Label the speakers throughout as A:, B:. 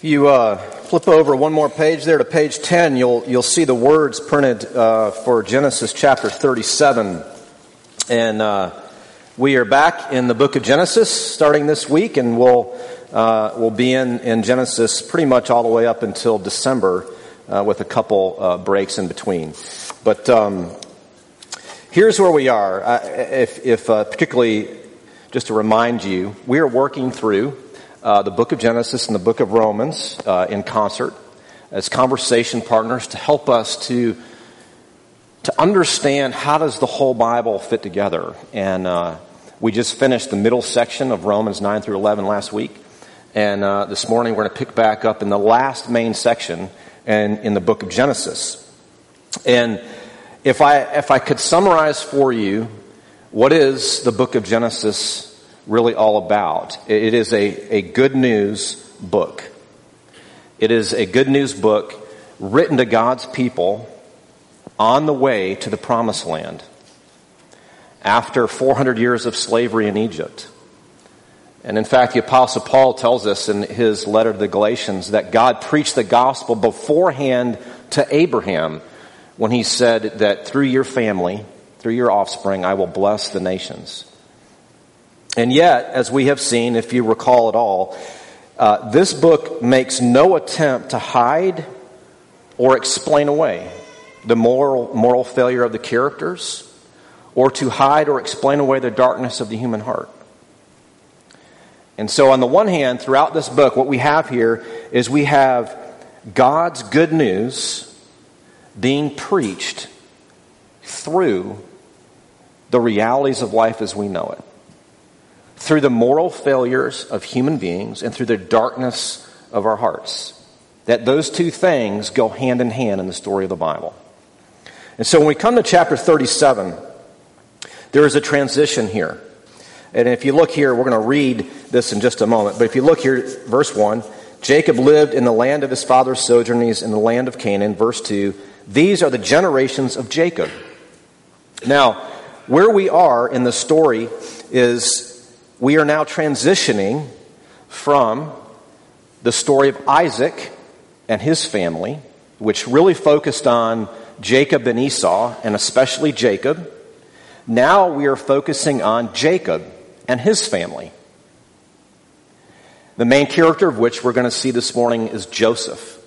A: If you uh, flip over one more page there to page 10, you'll, you'll see the words printed uh, for Genesis chapter 37. And uh, we are back in the book of Genesis starting this week, and we'll, uh, we'll be in, in Genesis pretty much all the way up until December uh, with a couple uh, breaks in between. But um, here's where we are. if, if particularly, just to remind you, we are working through uh, the book of Genesis and the book of Romans uh, in concert as conversation partners to help us to to understand how does the whole Bible fit together. And uh, we just finished the middle section of Romans 9 through 11 last week. And uh, this morning we're going to pick back up in the last main section and in the book of Genesis. And if I, if I could summarize for you what is the book of Genesis really all about. It is a, a good news book. It is a good news book written to God's people on the way to the promised land after 400 years of slavery in Egypt. And in fact, the apostle Paul tells us in his letter to the Galatians that God preached the gospel beforehand to Abraham when he said that through your family, through your offspring, I will bless the nations. And yet, as we have seen, if you recall at all, uh, this book makes no attempt to hide or explain away the moral, moral failure of the characters or to hide or explain away the darkness of the human heart. And so, on the one hand, throughout this book, what we have here is we have God's good news being preached through the realities of life as we know it through the moral failures of human beings and through the darkness of our hearts. That those two things go hand in hand in the story of the Bible. And so when we come to chapter 37, there is a transition here. And if you look here, we're going to read this in just a moment. But if you look here, verse 1 Jacob lived in the land of his father's sojournings in the land of Canaan. Verse 2 These are the generations of Jacob. Now, where we are in the story is we are now transitioning from the story of Isaac and his family, which really focused on Jacob and Esau, and especially Jacob. Now we are focusing on Jacob and his family. The main character of which we're going to see this morning is Joseph.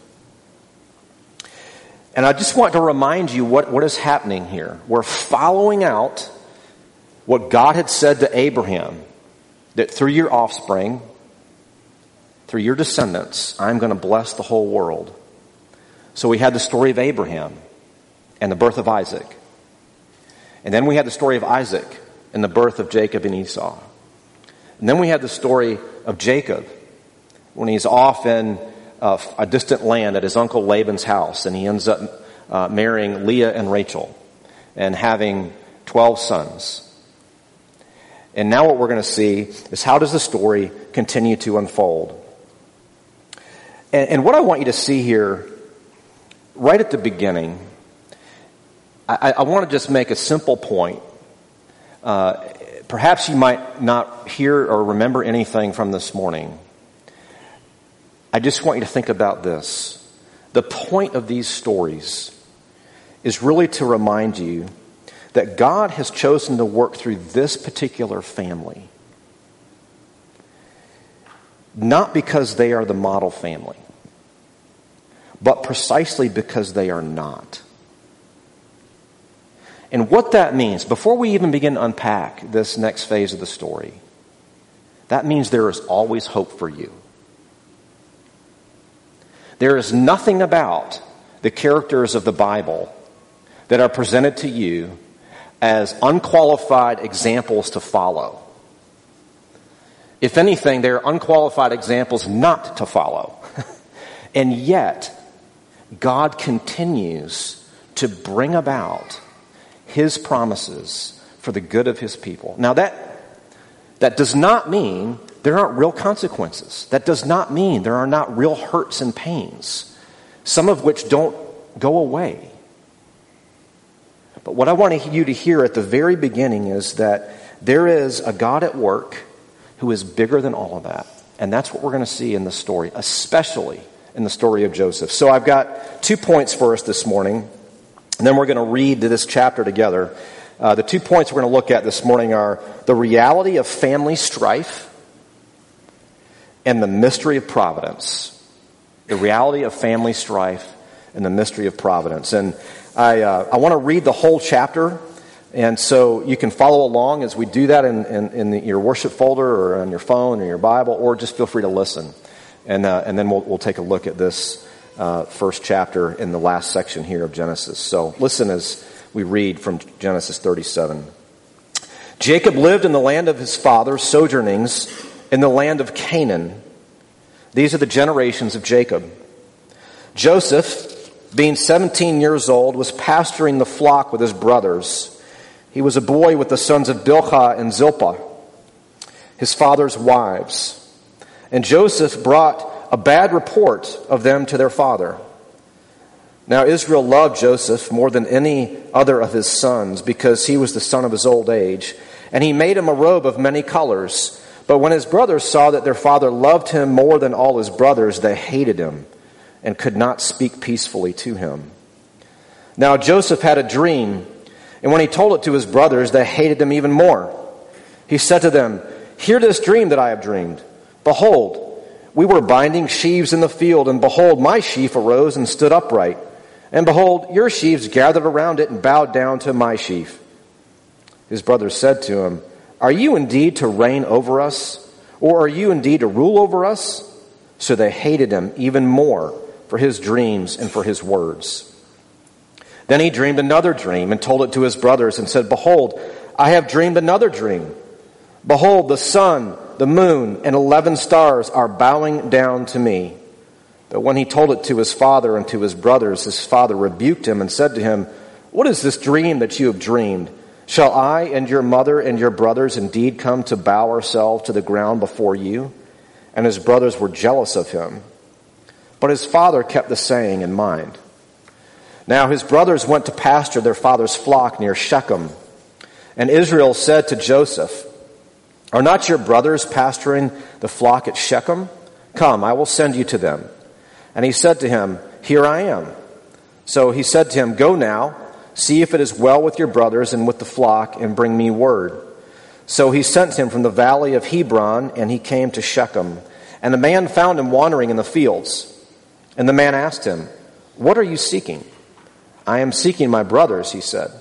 A: And I just want to remind you what, what is happening here. We're following out what God had said to Abraham that through your offspring, through your descendants, I'm going to bless the whole world. So we had the story of Abraham and the birth of Isaac. And then we had the story of Isaac and the birth of Jacob and Esau. And then we had the story of Jacob when he's off in uh, a distant land at his uncle Laban's house and he ends up uh, marrying Leah and Rachel and having 12 sons. And now what we're going to see is how does the story continue to unfold? And, and what I want you to see here, right at the beginning, I, I want to just make a simple point. Uh, perhaps you might not hear or remember anything from this morning. I just want you to think about this. The point of these stories is really to remind you that God has chosen to work through this particular family. Not because they are the model family, but precisely because they are not. And what that means, before we even begin to unpack this next phase of the story, that means there is always hope for you. There is nothing about the characters of the Bible that are presented to you as unqualified examples to follow. If anything, they're unqualified examples not to follow. and yet, God continues to bring about His promises for the good of His people. Now, that, that does not mean there aren't real consequences. That does not mean there are not real hurts and pains, some of which don't go away. But what I want you to hear at the very beginning is that there is a God at work who is bigger than all of that. And that's what we're going to see in the story, especially in the story of Joseph. So I've got two points for us this morning, and then we're going to read this chapter together. Uh, the two points we're going to look at this morning are the reality of family strife and the mystery of providence. The reality of family strife and the mystery of providence. And I, uh, I want to read the whole chapter. And so you can follow along as we do that in, in, in the, your worship folder or on your phone or your Bible, or just feel free to listen. And, uh, and then we'll, we'll take a look at this uh, first chapter in the last section here of Genesis. So listen as we read from Genesis 37. Jacob lived in the land of his father, sojournings in the land of Canaan. These are the generations of Jacob. Joseph, being 17 years old, was pasturing the flock with his brothers. He was a boy with the sons of Bilhah and Zilpah, his father's wives. And Joseph brought a bad report of them to their father. Now, Israel loved Joseph more than any other of his sons because he was the son of his old age, and he made him a robe of many colors. But when his brothers saw that their father loved him more than all his brothers, they hated him and could not speak peacefully to him. Now Joseph had a dream, and when he told it to his brothers, they hated him even more. He said to them, Hear this dream that I have dreamed. Behold, we were binding sheaves in the field, and behold, my sheaf arose and stood upright. And behold, your sheaves gathered around it and bowed down to my sheaf. His brothers said to him, Are you indeed to reign over us? Or are you indeed to rule over us? So they hated him even more for his dreams and for his words. Then he dreamed another dream and told it to his brothers and said, Behold, I have dreamed another dream. Behold, the sun, the moon, and eleven stars are bowing down to me. But when he told it to his father and to his brothers, his father rebuked him and said to him, What is this dream that you have dreamed? Shall I and your mother and your brothers indeed come to bow ourselves to the ground before you? And his brothers were jealous of him. But his father kept the saying in mind. Now his brothers went to pasture their father's flock near Shechem. And Israel said to Joseph, Are not your brothers pasturing the flock at Shechem? Come, I will send you to them. And he said to him, Here I am. So he said to him, Go now, see if it is well with your brothers and with the flock, and bring me word. So he sent him from the valley of Hebron, and he came to Shechem. And the man found him wandering in the fields. And the man asked him, What are you seeking? I am seeking my brothers, he said.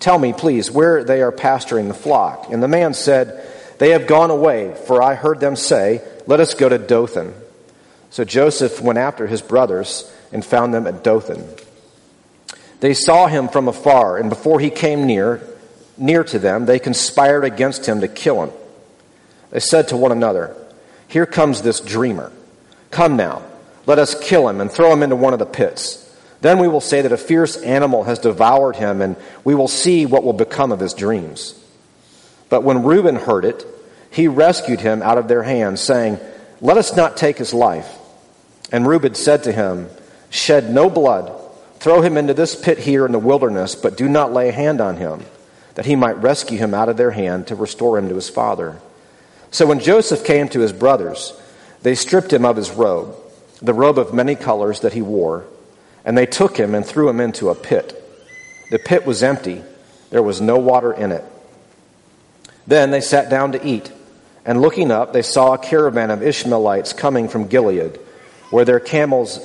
A: Tell me, please, where they are pasturing the flock. And the man said, They have gone away, for I heard them say, Let us go to Dothan. So Joseph went after his brothers and found them at Dothan. They saw him from afar, and before he came near, near to them, they conspired against him to kill him. They said to one another, Here comes this dreamer. Come now, let us kill him and throw him into one of the pits. Then we will say that a fierce animal has devoured him, and we will see what will become of his dreams. But when Reuben heard it, he rescued him out of their hands, saying, Let us not take his life. And Reuben said to him, Shed no blood, throw him into this pit here in the wilderness, but do not lay a hand on him, that he might rescue him out of their hand to restore him to his father. So when Joseph came to his brothers, they stripped him of his robe, the robe of many colors that he wore, and they took him and threw him into a pit. The pit was empty, there was no water in it. Then they sat down to eat, and looking up, they saw a caravan of Ishmaelites coming from Gilead where their camels,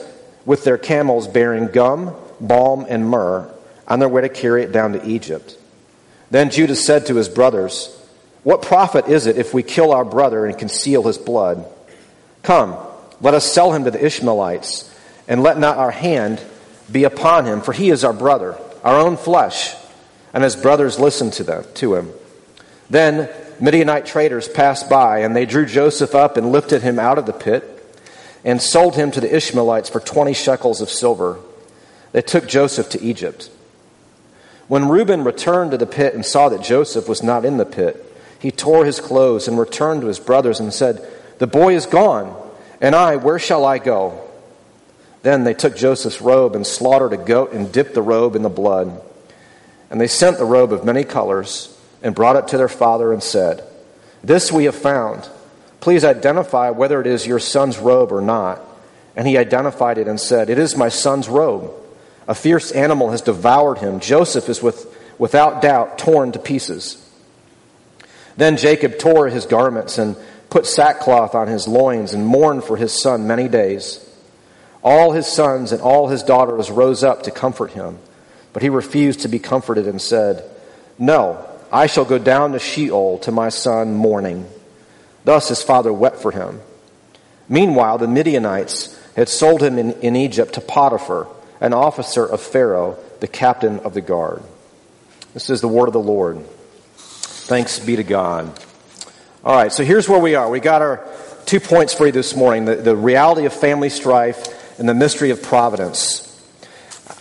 A: with their camels bearing gum, balm, and myrrh, on their way to carry it down to Egypt. Then Judah said to his brothers, What profit is it if we kill our brother and conceal his blood? Come, let us sell him to the Ishmaelites, and let not our hand be upon him, for he is our brother, our own flesh. And his brothers listened to them to him. Then Midianite traders passed by, and they drew Joseph up and lifted him out of the pit and sold him to the Ishmaelites for 20 shekels of silver. They took Joseph to Egypt. When Reuben returned to the pit and saw that Joseph was not in the pit, he tore his clothes and returned to his brothers and said, The boy is gone, and I, where shall I go? Then they took Joseph's robe and slaughtered a goat and dipped the robe in the blood. And they sent the robe of many colors and brought it to their father and said, This we have found Please identify whether it is your son's robe or not. And he identified it and said, It is my son's robe. A fierce animal has devoured him. Joseph is with, without doubt torn to pieces. Then Jacob tore his garments and put sackcloth on his loins and mourned for his son many days. All his sons and all his daughters rose up to comfort him, but he refused to be comforted and said, No, I shall go down to Sheol to my son mourning. Thus his father wept for him. Meanwhile, the Midianites had sold him in, in Egypt to Potiphar, an officer of Pharaoh, the captain of the guard. This is the word of the Lord. Thanks be to God. All right, so here's where we are. We got our two points for you this morning the, the reality of family strife and the mystery of providence.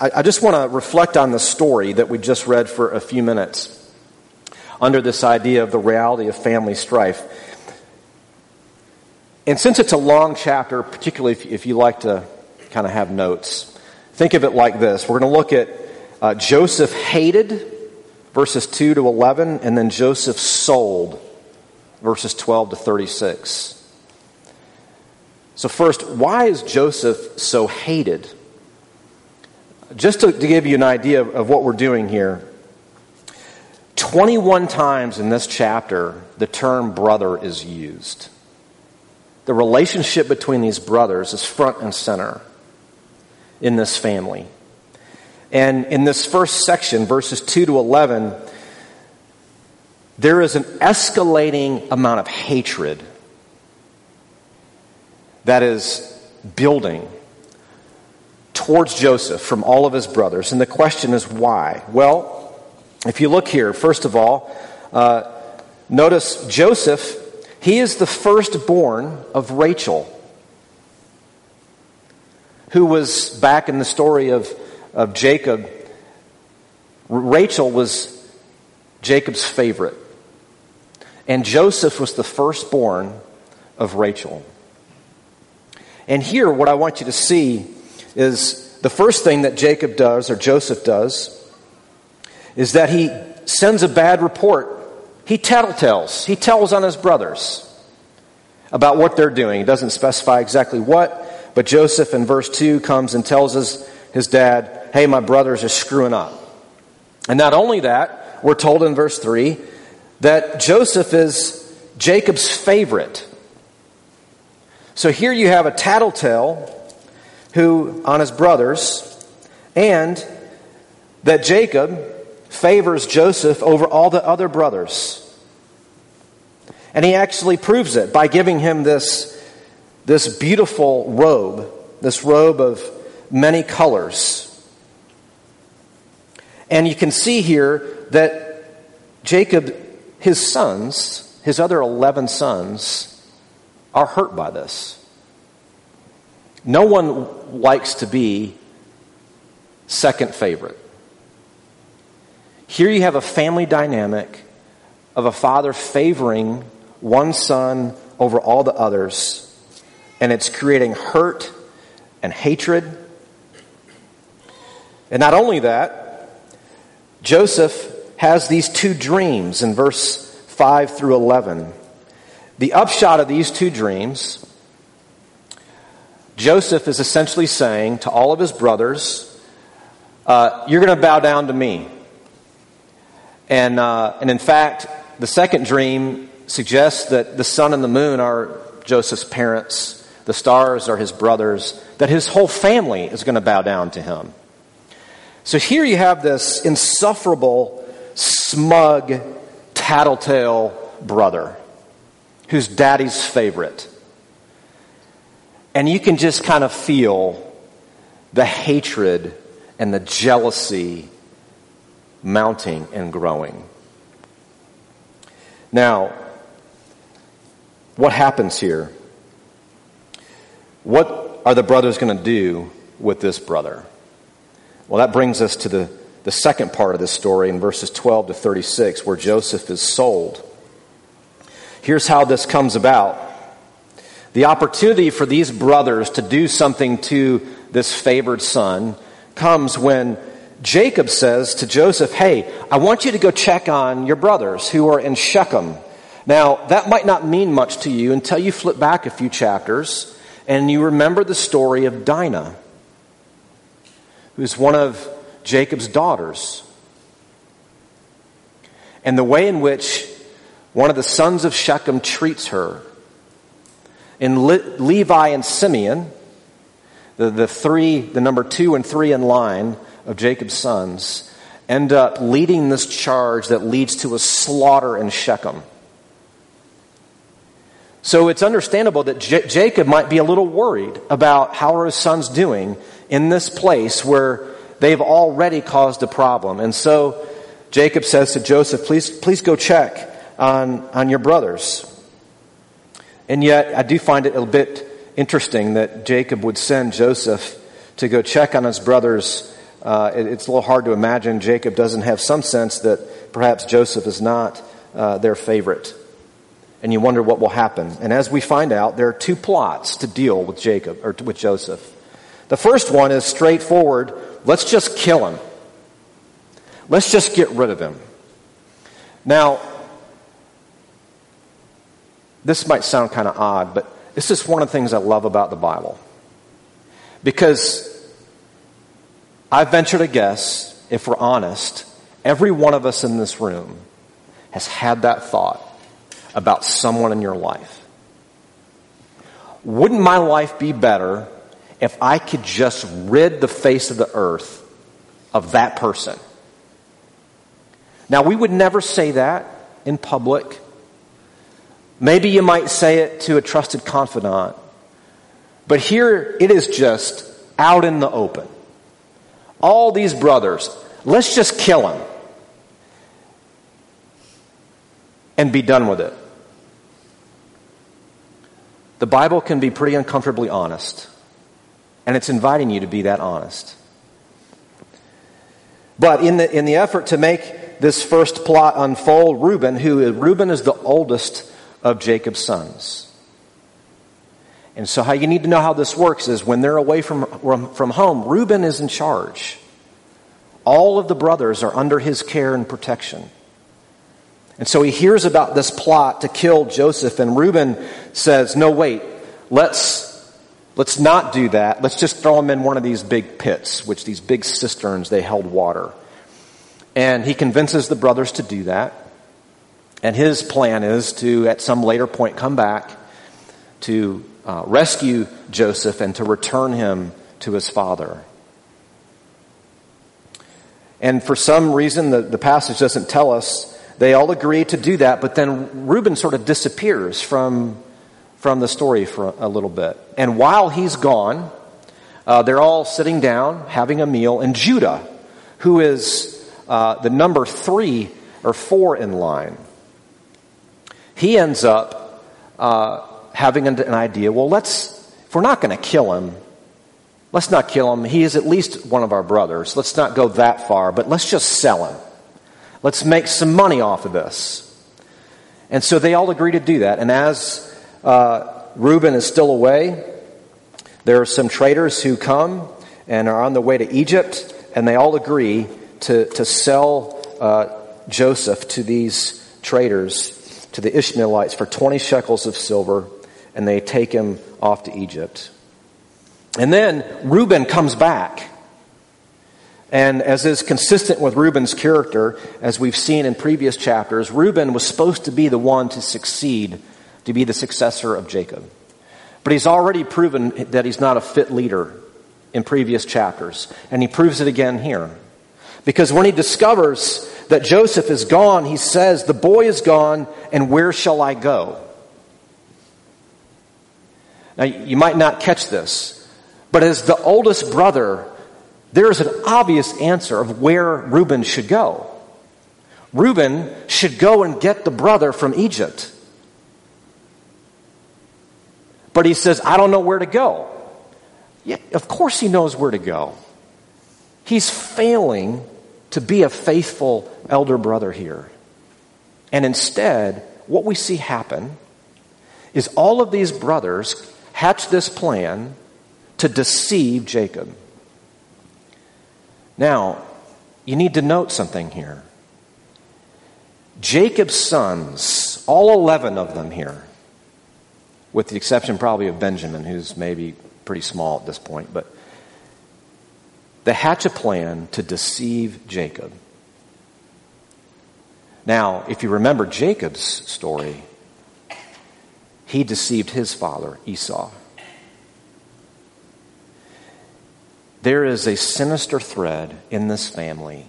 A: I, I just want to reflect on the story that we just read for a few minutes under this idea of the reality of family strife. And since it's a long chapter, particularly if, if you like to kind of have notes, think of it like this. We're going to look at uh, Joseph hated verses 2 to 11, and then Joseph sold, verses 12 to 36. So, first, why is Joseph so hated? Just to, to give you an idea of, of what we're doing here, 21 times in this chapter, the term brother is used. The relationship between these brothers is front and center in this family. And in this first section, verses 2 to 11, there is an escalating amount of hatred that is building towards Joseph from all of his brothers. And the question is why? Well, if you look here, first of all, uh, notice Joseph, he is the firstborn of Rachel, who was back in the story of of Jacob, Rachel was Jacob's favorite. And Joseph was the firstborn of Rachel. And here, what I want you to see is the first thing that Jacob does, or Joseph does, is that he sends a bad report. He tattletales. He tells on his brothers about what they're doing. He doesn't specify exactly what, but Joseph in verse 2 comes and tells us his dad, hey, my brothers are screwing up. And not only that, we're told in verse 3 that Joseph is Jacob's favorite. So here you have a tattletale who on his brothers, and that Jacob favors Joseph over all the other brothers. And he actually proves it by giving him this, this beautiful robe, this robe of many colors. And you can see here that Jacob, his sons, his other 11 sons, are hurt by this. No one likes to be second favorite. Here you have a family dynamic of a father favoring one son over all the others, and it's creating hurt and hatred. And not only that, Joseph has these two dreams in verse 5 through 11. The upshot of these two dreams, Joseph is essentially saying to all of his brothers, uh, You're going to bow down to me. And, uh, and in fact, the second dream suggests that the sun and the moon are Joseph's parents, the stars are his brothers, that his whole family is going to bow down to him. So here you have this insufferable, smug, tattletale brother who's daddy's favorite. And you can just kind of feel the hatred and the jealousy mounting and growing. Now, what happens here? What are the brothers going to do with this brother? Well, that brings us to the, the second part of this story in verses 12 to 36, where Joseph is sold. Here's how this comes about the opportunity for these brothers to do something to this favored son comes when Jacob says to Joseph, Hey, I want you to go check on your brothers who are in Shechem. Now, that might not mean much to you until you flip back a few chapters and you remember the story of Dinah, who's one of Jacob's daughters, and the way in which one of the sons of Shechem treats her. In Le- Levi and Simeon, the, the three, the number two and three in line of Jacob's sons, end up leading this charge that leads to a slaughter in Shechem. So it's understandable that J- Jacob might be a little worried about how are his sons doing in this place where they've already caused a problem. And so Jacob says to Joseph, please, please go check on, on your brothers. And yet, I do find it a bit interesting that Jacob would send Joseph to go check on his brothers. Uh, it, it's a little hard to imagine Jacob doesn't have some sense that perhaps Joseph is not uh, their favorite and you wonder what will happen. And as we find out, there are two plots to deal with Jacob or with Joseph. The first one is straightforward. Let's just kill him. Let's just get rid of him. Now, this might sound kind of odd, but this is one of the things I love about the Bible. Because I venture to guess, if we're honest, every one of us in this room has had that thought about someone in your life. Wouldn't my life be better if I could just rid the face of the earth of that person? Now, we would never say that in public. Maybe you might say it to a trusted confidant. But here it is just out in the open. All these brothers, let's just kill him and be done with it. The Bible can be pretty uncomfortably honest, and it's inviting you to be that honest. But in the, in the effort to make this first plot unfold, Reuben, who Reuben is the oldest of Jacob's sons. And so, how you need to know how this works is when they're away from, from home, Reuben is in charge. All of the brothers are under his care and protection. And so he hears about this plot to kill Joseph, and Reuben says, No, wait, let's, let's not do that. Let's just throw him in one of these big pits, which these big cisterns, they held water. And he convinces the brothers to do that. And his plan is to, at some later point, come back to uh, rescue Joseph and to return him to his father. And for some reason, the, the passage doesn't tell us they all agree to do that, but then Reuben sort of disappears from, from the story for a little bit. And while he's gone, uh, they're all sitting down, having a meal, and Judah, who is uh, the number three or four in line, he ends up uh, having an idea well, let's, if we're not going to kill him, let's not kill him. He is at least one of our brothers. Let's not go that far, but let's just sell him. Let's make some money off of this. And so they all agree to do that. And as uh, Reuben is still away, there are some traders who come and are on the way to Egypt, and they all agree to, to sell uh, Joseph to these traders, to the Ishmaelites, for 20 shekels of silver, and they take him off to Egypt. And then Reuben comes back and as is consistent with Reuben's character, as we've seen in previous chapters, Reuben was supposed to be the one to succeed, to be the successor of Jacob. But he's already proven that he's not a fit leader in previous chapters, and he proves it again here. Because when he discovers that Joseph is gone, he says, The boy is gone, and where shall I go? Now, you might not catch this, but as the oldest brother, there is an obvious answer of where Reuben should go. Reuben should go and get the brother from Egypt. But he says, I don't know where to go. Yeah, of course he knows where to go. He's failing to be a faithful elder brother here. And instead, what we see happen is all of these brothers hatch this plan to deceive Jacob. Now, you need to note something here. Jacob's sons, all 11 of them here, with the exception probably of Benjamin, who's maybe pretty small at this point, but they hatch a plan to deceive Jacob. Now, if you remember Jacob's story, he deceived his father, Esau. There is a sinister thread in this family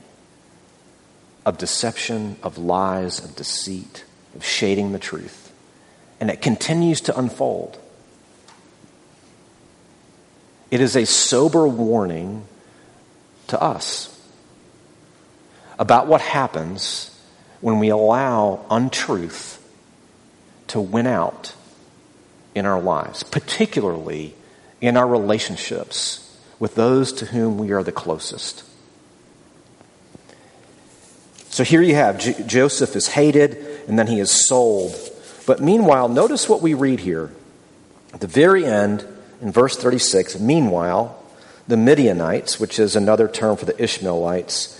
A: of deception, of lies, of deceit, of shading the truth. And it continues to unfold. It is a sober warning to us about what happens when we allow untruth to win out in our lives, particularly in our relationships with those to whom we are the closest. So here you have J- Joseph is hated and then he is sold. But meanwhile, notice what we read here. At the very end, in verse 36, meanwhile, the Midianites, which is another term for the Ishmaelites,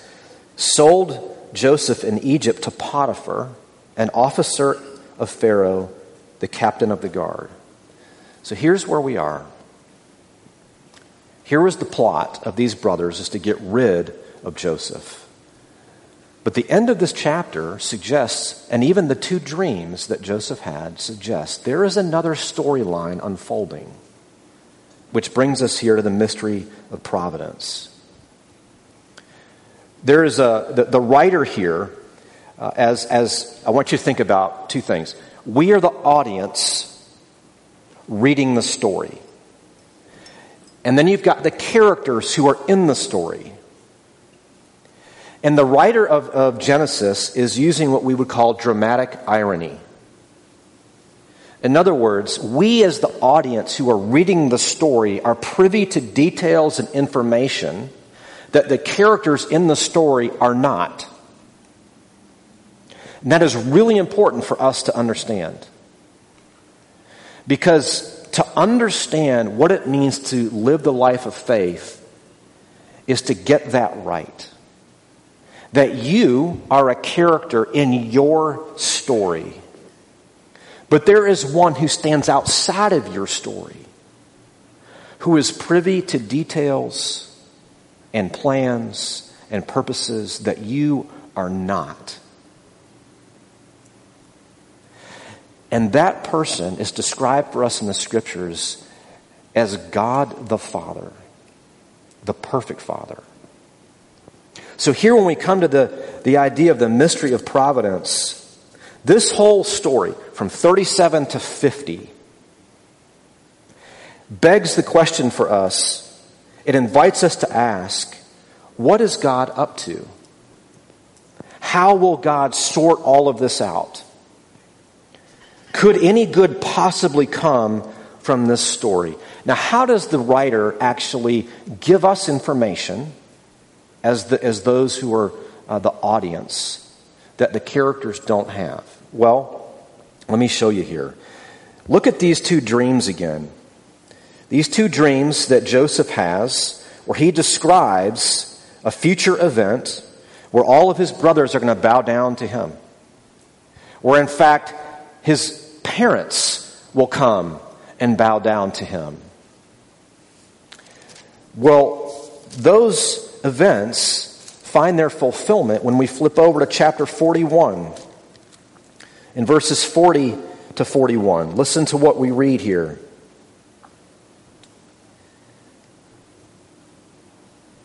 A: sold Joseph in Egypt to Potiphar, an officer of Pharaoh, the captain of the guard. So here's where we are. Here was the plot of these brothers is to get rid of Joseph. But the end of this chapter suggests, and even the two dreams that Joseph had suggest, there is another storyline unfolding, which brings us here to the mystery of providence. There is a, the, the writer here, uh, as, as I want you to think about two things. We are the audience reading the story. And then you've got the characters who are in the story. And the writer of, of Genesis is using what we would call dramatic irony. In other words, we as the audience who are reading the story are privy to details and information that the characters in the story are not. And that is really important for us to understand. Because to understand what it means to live the life of faith is to get that right that you are a character in your story. But there is one who stands outside of your story, who is privy to details and plans and purposes that you are not. And that person is described for us in the scriptures as God the Father, the perfect Father. So here when we come to the, the idea of the mystery of providence, this whole story from 37 to 50 begs the question for us. It invites us to ask, what is God up to? How will God sort all of this out? Could any good possibly come from this story? Now, how does the writer actually give us information as, the, as those who are uh, the audience that the characters don't have? Well, let me show you here. Look at these two dreams again. These two dreams that Joseph has, where he describes a future event where all of his brothers are going to bow down to him. Where, in fact, his parents will come and bow down to him. Well, those events find their fulfillment when we flip over to chapter 41 in verses 40 to 41. Listen to what we read here.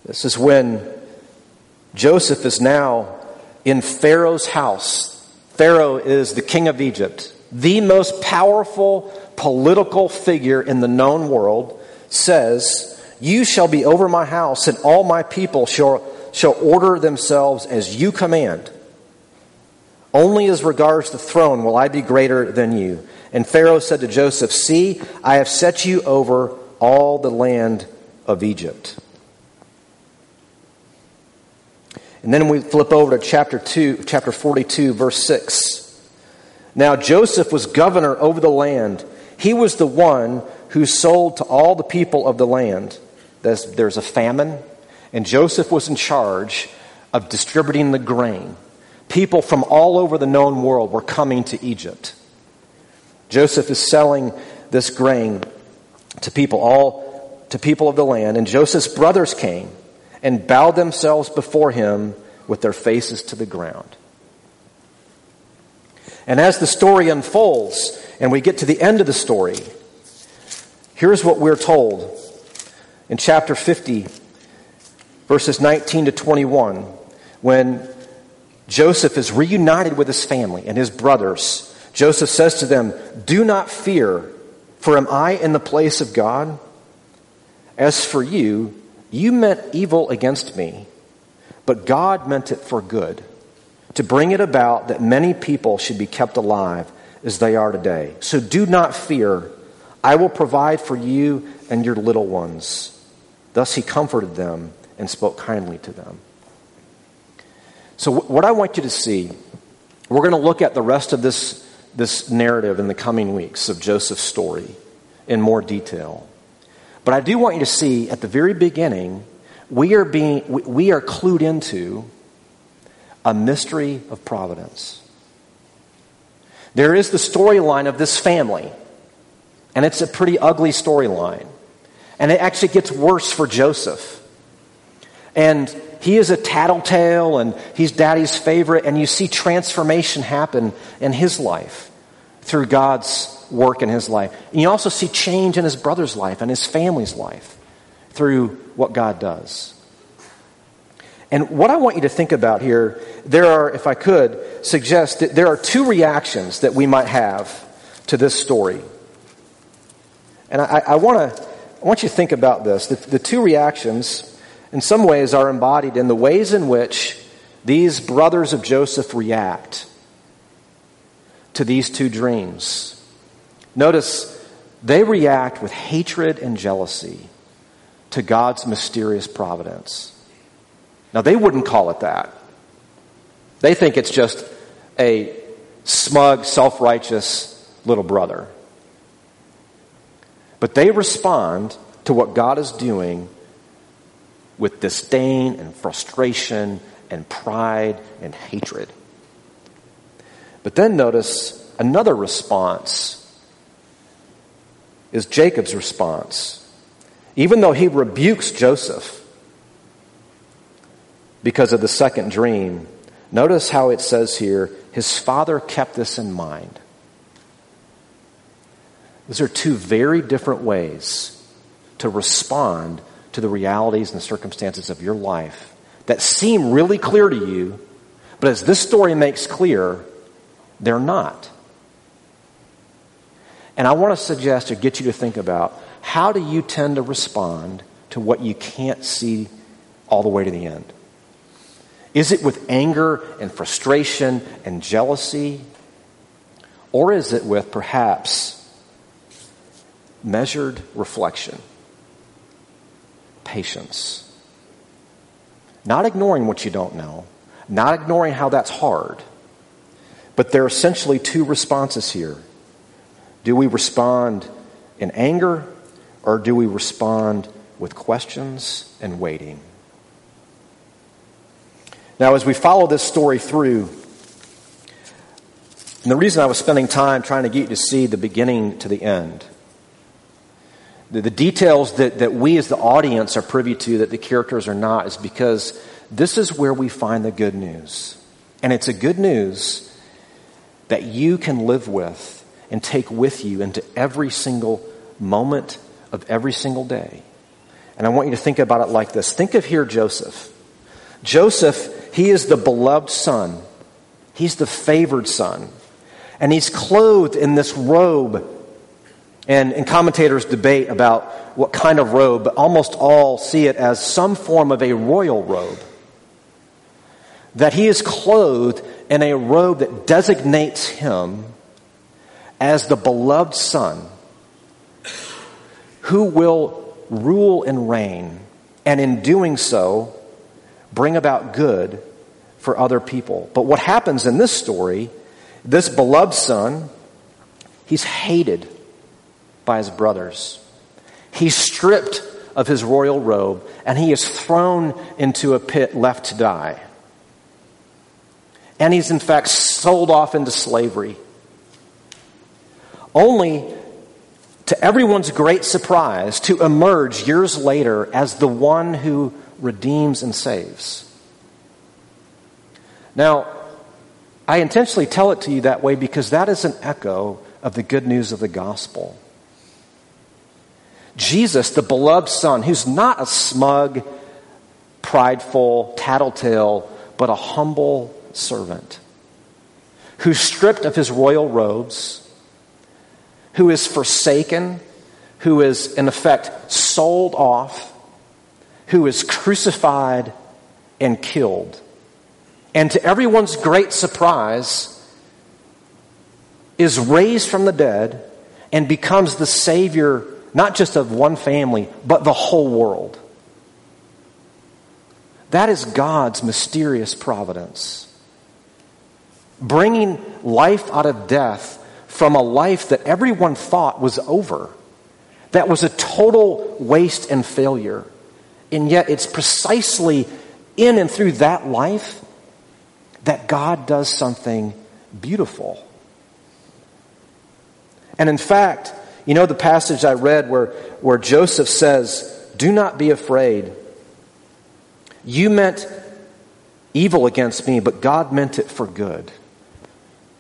A: This is when Joseph is now in Pharaoh's house. Pharaoh is the king of Egypt, the most powerful political figure in the known world, says, you shall be over my house, and all my people shall, shall order themselves as you command. Only as regards the throne will I be greater than you. And Pharaoh said to Joseph, See, I have set you over all the land of Egypt. And then we flip over to chapter 2, chapter 42, verse 6. Now Joseph was governor over the land. He was the one who sold to all the people of the land. There's, there's a famine, and Joseph was in charge of distributing the grain People from all over the known world were coming to Egypt. Joseph is selling this grain to people all to people of the land and Joseph's brothers came and bowed themselves before him with their faces to the ground. And as the story unfolds and we get to the end of the story, here's what we're told in chapter 50 verses 19 to 21 when Joseph is reunited with his family and his brothers. Joseph says to them, Do not fear, for am I in the place of God? As for you, you meant evil against me, but God meant it for good, to bring it about that many people should be kept alive as they are today. So do not fear. I will provide for you and your little ones. Thus he comforted them and spoke kindly to them. So, what I want you to see, we're going to look at the rest of this, this narrative in the coming weeks of Joseph's story in more detail. But I do want you to see at the very beginning, we are, being, we are clued into a mystery of providence. There is the storyline of this family, and it's a pretty ugly storyline. And it actually gets worse for Joseph. And he is a tattletale and he's daddy's favorite, and you see transformation happen in his life through God's work in his life. And you also see change in his brother's life and his family's life through what God does. And what I want you to think about here, there are, if I could, suggest that there are two reactions that we might have to this story. And I, I want to I want you to think about this. The, the two reactions in some ways, are embodied in the ways in which these brothers of Joseph react to these two dreams. Notice they react with hatred and jealousy to God's mysterious providence. Now, they wouldn't call it that. They think it's just a smug, self righteous little brother. But they respond to what God is doing with disdain and frustration and pride and hatred. But then notice another response is Jacob's response. Even though he rebukes Joseph because of the second dream, notice how it says here his father kept this in mind. These are two very different ways to respond to the realities and the circumstances of your life that seem really clear to you, but as this story makes clear, they're not. And I want to suggest or get you to think about how do you tend to respond to what you can't see all the way to the end? Is it with anger and frustration and jealousy? Or is it with perhaps measured reflection? patience. Not ignoring what you don't know, not ignoring how that's hard, but there are essentially two responses here. Do we respond in anger or do we respond with questions and waiting? Now, as we follow this story through, and the reason I was spending time trying to get you to see the beginning to the end the, the details that, that we as the audience are privy to that the characters are not is because this is where we find the good news. And it's a good news that you can live with and take with you into every single moment of every single day. And I want you to think about it like this. Think of here Joseph. Joseph, he is the beloved son. He's the favored son. And he's clothed in this robe and, and commentators debate about what kind of robe, but almost all see it as some form of a royal robe. That he is clothed in a robe that designates him as the beloved son who will rule and reign, and in doing so, bring about good for other people. But what happens in this story, this beloved son, he's hated by his brothers. He's stripped of his royal robe and he is thrown into a pit left to die. And he's in fact sold off into slavery. Only to everyone's great surprise to emerge years later as the one who redeems and saves. Now, I intentionally tell it to you that way because that is an echo of the good news of the gospel. Jesus, the beloved Son, who's not a smug, prideful, tattletale, but a humble servant, who's stripped of his royal robes, who is forsaken, who is, in effect, sold off, who is crucified and killed. And to everyone's great surprise, is raised from the dead and becomes the Savior not just of one family, but the whole world. That is God's mysterious providence. Bringing life out of death from a life that everyone thought was over, that was a total waste and failure. And yet, it's precisely in and through that life that God does something beautiful. And in fact, you know the passage I read where, where Joseph says, Do not be afraid. You meant evil against me, but God meant it for good,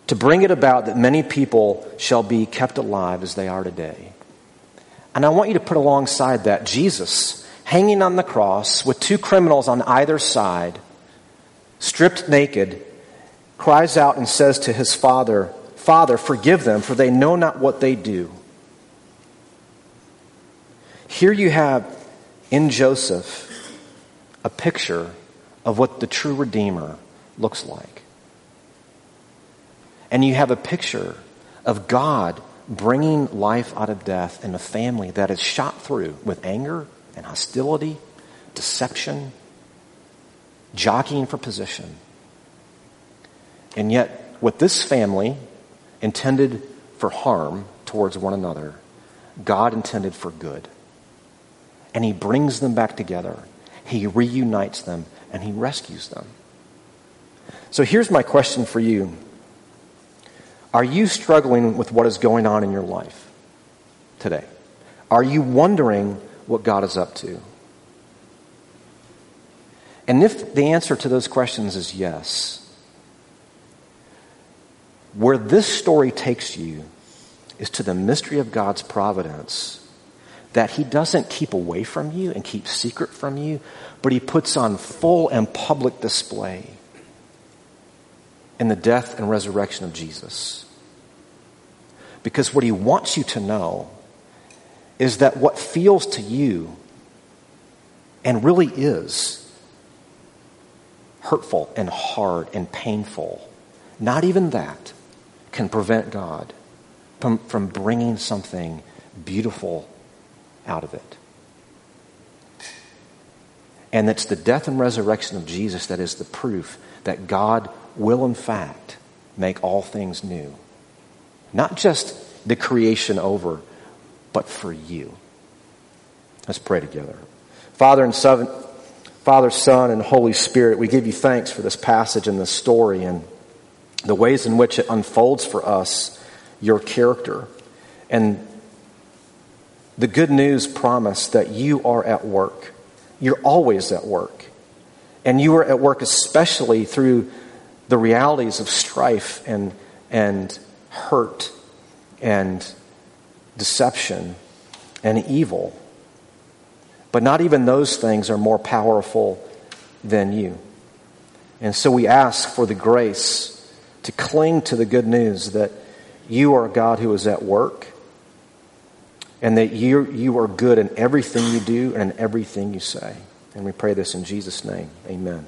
A: to bring it about that many people shall be kept alive as they are today. And I want you to put alongside that Jesus hanging on the cross with two criminals on either side, stripped naked, cries out and says to his father, Father, forgive them, for they know not what they do. Here you have in Joseph a picture of what the true Redeemer looks like. And you have a picture of God bringing life out of death in a family that is shot through with anger and hostility, deception, jockeying for position. And yet, what this family intended for harm towards one another, God intended for good. And He brings them back together he reunites them and He rescues them. So here's my question for you Are you struggling with what is going on in your life today? Are you wondering what God is up to? And if the answer to those questions is yes, where this story takes you is to the mystery of God's providence that he doesn't keep away from you and keep secret from you, but he puts on full and public display in the death and resurrection of Jesus. Because what he wants you to know is that what feels to you and really is hurtful and hard and painful, not even that can prevent God from, from bringing something beautiful out of it. And it's the death and resurrection of Jesus that is the proof that God will, in fact, make all things new. Not just the creation over, but for you. Let's pray together. Father and Son, Father, Son, and Holy Spirit, we give you thanks for this passage and this story and the ways in which it unfolds for us your character and the good news promise that you are at work. You're always at work. And you are at work especially through the realities of strife and, and hurt and deception and evil. But not even those things are more powerful than you. And so we ask for the grace to cling to the good news that you are a God who is at work and that you, you are good in everything you do and in everything you say. And we pray this in Jesus' name. Amen.